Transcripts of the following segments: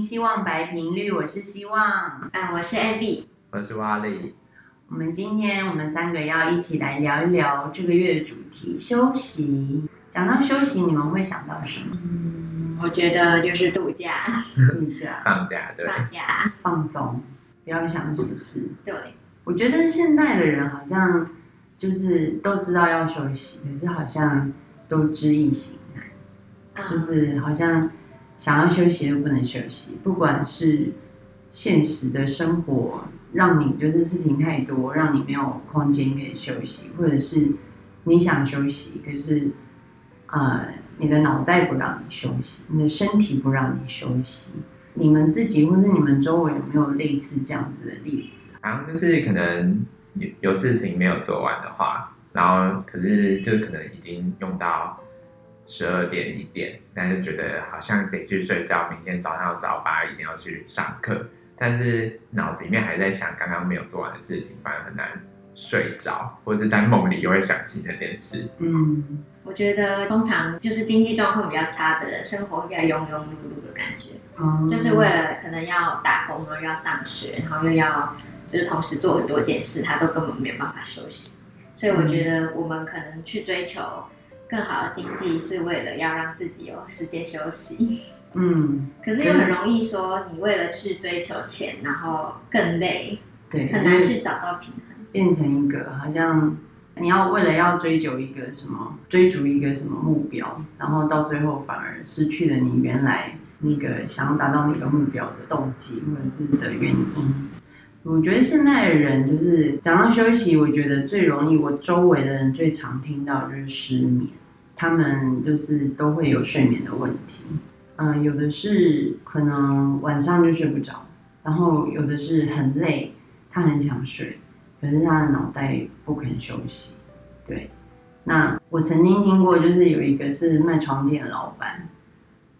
希望白频率》，我是希望，嗯，我是 Abby，我是瓦力。我们今天我们三个要一起来聊一聊这个月的主题——休息。讲到休息，你们会想到什么？嗯，我觉得就是度假，度假、放假，对，放假、放松，不要想什么事。对，我觉得现在的人好像就是都知道要休息，可是好像都知易行难，嗯、就是好像想要休息都不能休息，不管是现实的生活。让你就是事情太多，让你没有空间可以休息，或者是你想休息，可是呃，你的脑袋不让你休息，你的身体不让你休息。你们自己或是你们周围有没有类似这样子的例子？好像就是可能有有事情没有做完的话，然后可是就可能已经用到十二点一点，但是觉得好像得去睡觉，明天早上早八一定要去上课。但是脑子里面还在想刚刚没有做完的事情，反而很难睡着，或者在梦里又会想起那件事。嗯，我觉得通常就是经济状况比较差的人，生活比较庸庸碌碌的感觉，嗯，就是为了可能要打工，然后又要上学，然后又要就是同时做很多件事，他都根本没有办法休息。所以我觉得我们可能去追求更好的经济，是为了要让自己有时间休息。嗯，可是又很容易说，你为了去追求钱，然后更累，对，很难去找到平衡，变成一个好像你要为了要追求一个什么，追逐一个什么目标，然后到最后反而失去了你原来那个想要达到那个目标的动机或者是的原因。我觉得现在的人就是讲到休息，我觉得最容易，我周围的人最常听到就是失眠，他们就是都会有睡眠的问题。嗯，有的是可能晚上就睡不着，然后有的是很累，他很想睡，可是他的脑袋不肯休息。对，那我曾经听过，就是有一个是卖床垫的老板，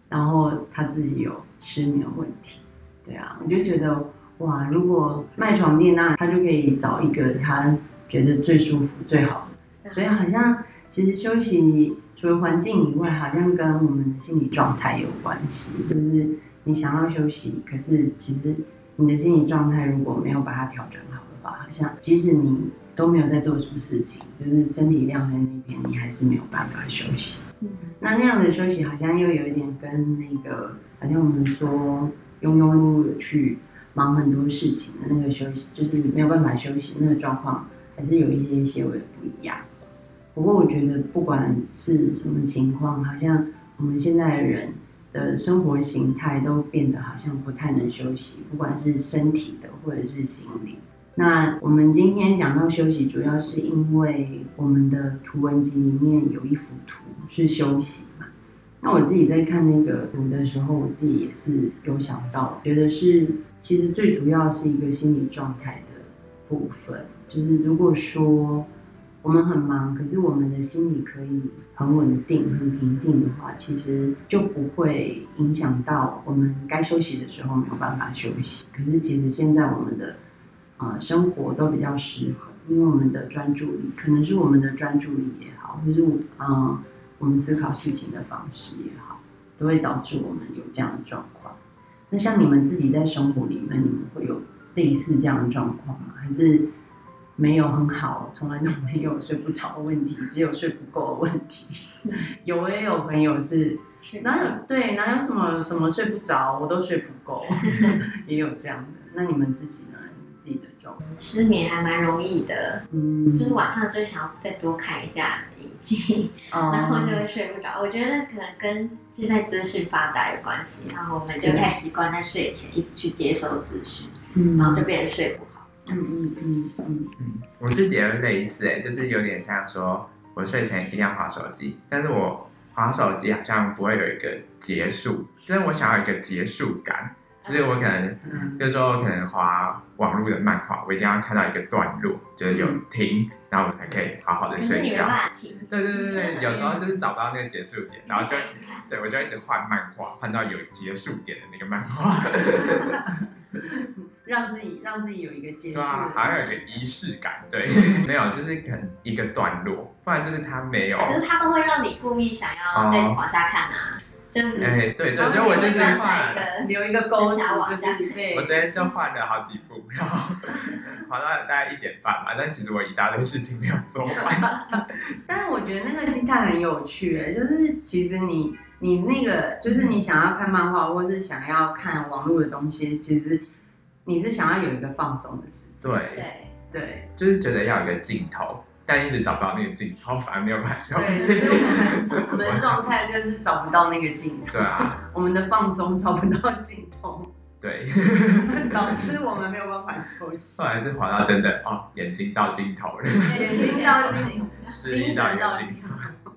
然后他自己有失眠问题。对啊，我就觉得哇，如果卖床垫，那他就可以找一个他觉得最舒服、最好的。所以好像其实休息。除了环境以外，好像跟我们的心理状态有关系。就是你想要休息，可是其实你的心理状态如果没有把它调整好的话，好像即使你都没有在做什么事情，就是身体晾在那边，你还是没有办法休息。嗯，那那样的休息好像又有一点跟那个，好像我们说庸庸碌碌的去忙很多事情的那个休息，就是没有办法休息那个状况，还是有一些些微的不一样。不过我觉得，不管是什么情况，好像我们现在的人的生活形态都变得好像不太能休息，不管是身体的或者是心理。那我们今天讲到休息，主要是因为我们的图文集里面有一幅图是休息嘛。那我自己在看那个图的时候，我自己也是有想到，觉得是其实最主要是一个心理状态的部分，就是如果说。我们很忙，可是我们的心理可以很稳定、很平静的话，其实就不会影响到我们该休息的时候没有办法休息。可是其实现在我们的呃生活都比较失衡，因为我们的专注力可能是我们的专注力也好，或是嗯、我们思考事情的方式也好，都会导致我们有这样的状况。那像你们自己在生活里面，你们会有类似这样的状况吗？还是？没有很好，从来都没有睡不着的问题，只有睡不够的问题。有也有朋友是哪有对哪有什么什么睡不着，我都睡不够，也有这样的。那你们自己呢？你们自己的状况？失眠还蛮容易的，嗯，就是晚上就想要再多看一下影集，嗯、然后就会睡不着。我觉得可能跟就在资讯发达有关系，然后我们就太习惯在睡前一直去接收资讯，嗯，然后就变得睡不好。嗯嗯嗯嗯。嗯，我自己也是类似诶，就是有点像说，我睡前一定要划手机，但是我划手机好像不会有一个结束，就是我想要一个结束感，就是我可能，就是说我可能滑网络的漫画，我一定要看到一个段落，就是有停，然后我才可以好好的睡觉。对对对对，有时候就是找不到那个结束点，然后就，对我就一直换漫画，换到有结束点的那个漫画。让自己让自己有一个结束，对啊，好像有一个仪式感，对，没有，就是可能一个段落，不然就是他没有，可是他都会让你故意想要再往下看啊，就是哎、欸，对对，所以我就是换 留一个钩子，就是对。我昨天就换了好几部，然后跑到大概一点半嘛，但其实我一大堆事情没有做完。但是我觉得那个心态很有趣，哎，就是其实你你那个就是你想要看漫画，或是想要看网络的东西，其实你是想要有一个放松的时间。对对对，就是觉得要有一个镜头。但一直找不到那个镜头，反而没有办法休息。对，我们 的状态就是找不到那个镜头。对啊，我们的放松找不到镜头。对，导致我们没有办法休息。后来是滑到真的哦，眼睛到尽头了，眼睛到尽 头，精神到尽头。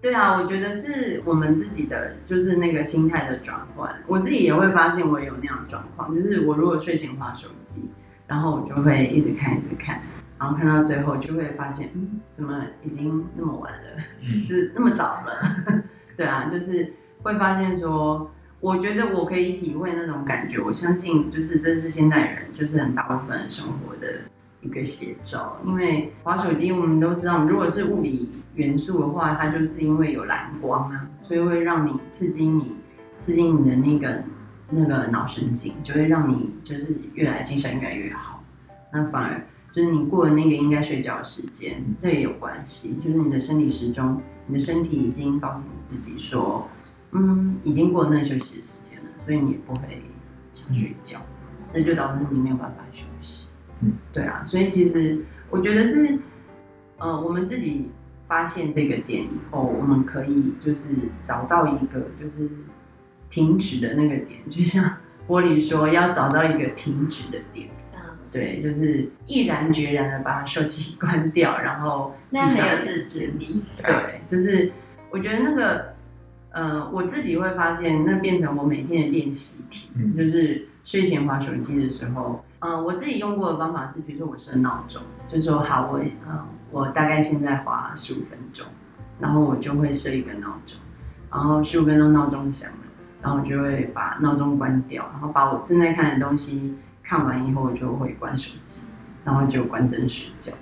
对啊，我觉得是我们自己的就是那个心态的转换。我自己也会发现我有那样的状况，就是我如果睡前滑手机，然后我就会一直看一直看。然后看到最后就会发现，嗯，怎么已经那么晚了，就是那么早了，对啊，就是会发现说，我觉得我可以体会那种感觉。我相信，就是这是现代人就是很大部分生活的一个写照。因为滑手机，我们都知道，如果是物理元素的话，它就是因为有蓝光啊，所以会让你刺激你，刺激你的那个那个脑神经，就会让你就是越来精神越来越好。那反而。就是你过了那个应该睡觉的时间，这也有关系。就是你的生理时钟，你的身体已经告诉你自己说，嗯，已经过了那个休息的时间了，所以你也不会想睡觉，那就导致你没有办法休息。嗯，对啊，所以其实我觉得是，呃，我们自己发现这个点以后，我们可以就是找到一个就是停止的那个点，就像 玻璃说，要找到一个停止的点。对，就是毅然决然的把手机 关掉，然后那样没有自制力。对，就是我觉得那个，呃，我自己会发现，那变成我每天的练习题，嗯、就是睡前划手机的时候，呃，我自己用过的方法是，比如说我设闹钟，就是说好，我，呃，我大概现在划十五分钟，然后我就会设一个闹钟，然后十五分钟闹钟响了，然后我就会把闹钟关掉，然后把我正在看的东西。看完以后我就会关手机，然后就关灯睡觉。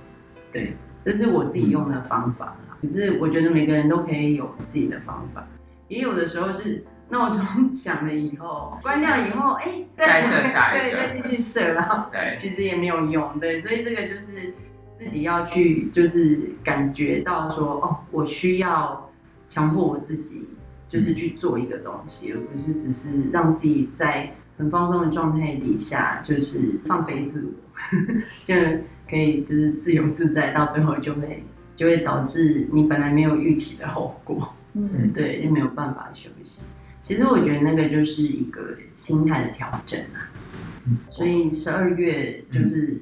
对，这是我自己用的方法啦。可是我觉得每个人都可以有自己的方法，也有的时候是闹钟 响了以后关掉以后，哎、欸，再设下一个，对，再继续设，然后其实也没有用。对，所以这个就是自己要去，就是感觉到说，哦，我需要强迫我自己，就是去做一个东西，而不是只是让自己在。很放松的状态底下，就是放飞自我，就可以就是自由自在，到最后就会就会导致你本来没有预期的后果，嗯，对，就没有办法休息。其实我觉得那个就是一个心态的调整啊。所以十二月就是，嗯、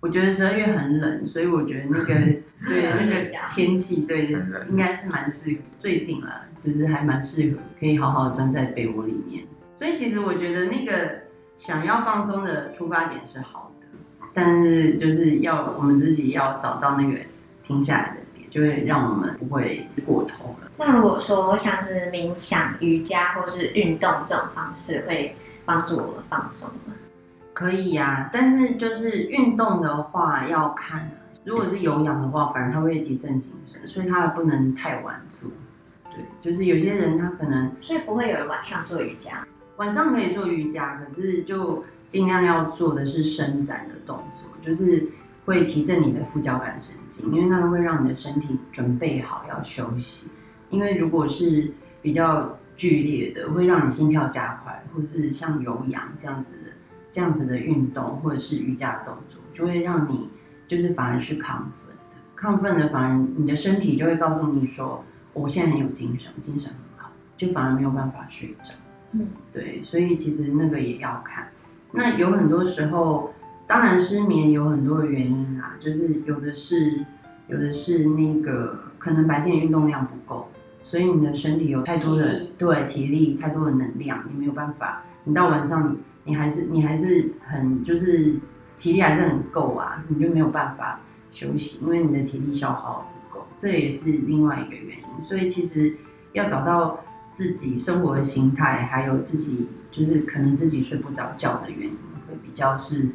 我觉得十二月很冷，所以我觉得那个对那个天气对应该是蛮适合。最近了，就是还蛮适合，可以好好钻在被窝里面。所以其实我觉得那个想要放松的出发点是好的，但是就是要我们自己要找到那个停下来的点，就会让我们不会过头了。那如果说像是冥想、瑜伽或是运动这种方式，会帮助我们放松吗？可以呀、啊，但是就是运动的话要看，如果是有氧的话，反而它会提振精神，所以它不能太晚做。对，就是有些人他可能，所以不会有人晚上做瑜伽。晚上可以做瑜伽，可是就尽量要做的是伸展的动作，就是会提振你的副交感神经，因为那个会让你的身体准备好要休息。因为如果是比较剧烈的，会让你心跳加快，或者是像有氧这样子的这样子的运动，或者是瑜伽动作，就会让你就是反而是亢奋的，亢奋的反而你的身体就会告诉你说，我现在很有精神，精神很好，就反而没有办法睡着。嗯，对，所以其实那个也要看。那有很多时候，当然失眠有很多的原因啊，就是有的是，有的是那个可能白天运动量不够，所以你的身体有太多的体，对，体力太多的能量，你没有办法。你到晚上，你还是你还是很就是体力还是很够啊，你就没有办法休息，因为你的体力消耗不够，这也是另外一个原因。所以其实要找到。自己生活的心态还有自己就是可能自己睡不着觉的原因会比较是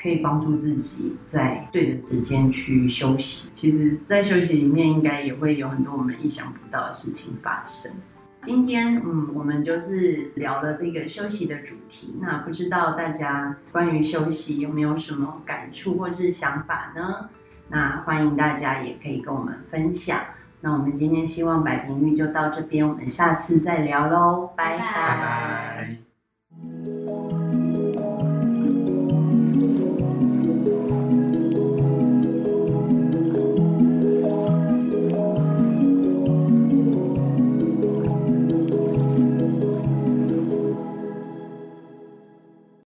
可以帮助自己在对的时间去休息其实在休息里面应该也会有很多我们意想不到的事情发生。今天嗯我们就是聊了这个休息的主题那不知道大家关于休息有没有什么感触或是想法呢？那欢迎大家也可以跟我们分享那我们今天希望百平玉就到这边，我们下次再聊喽，拜拜。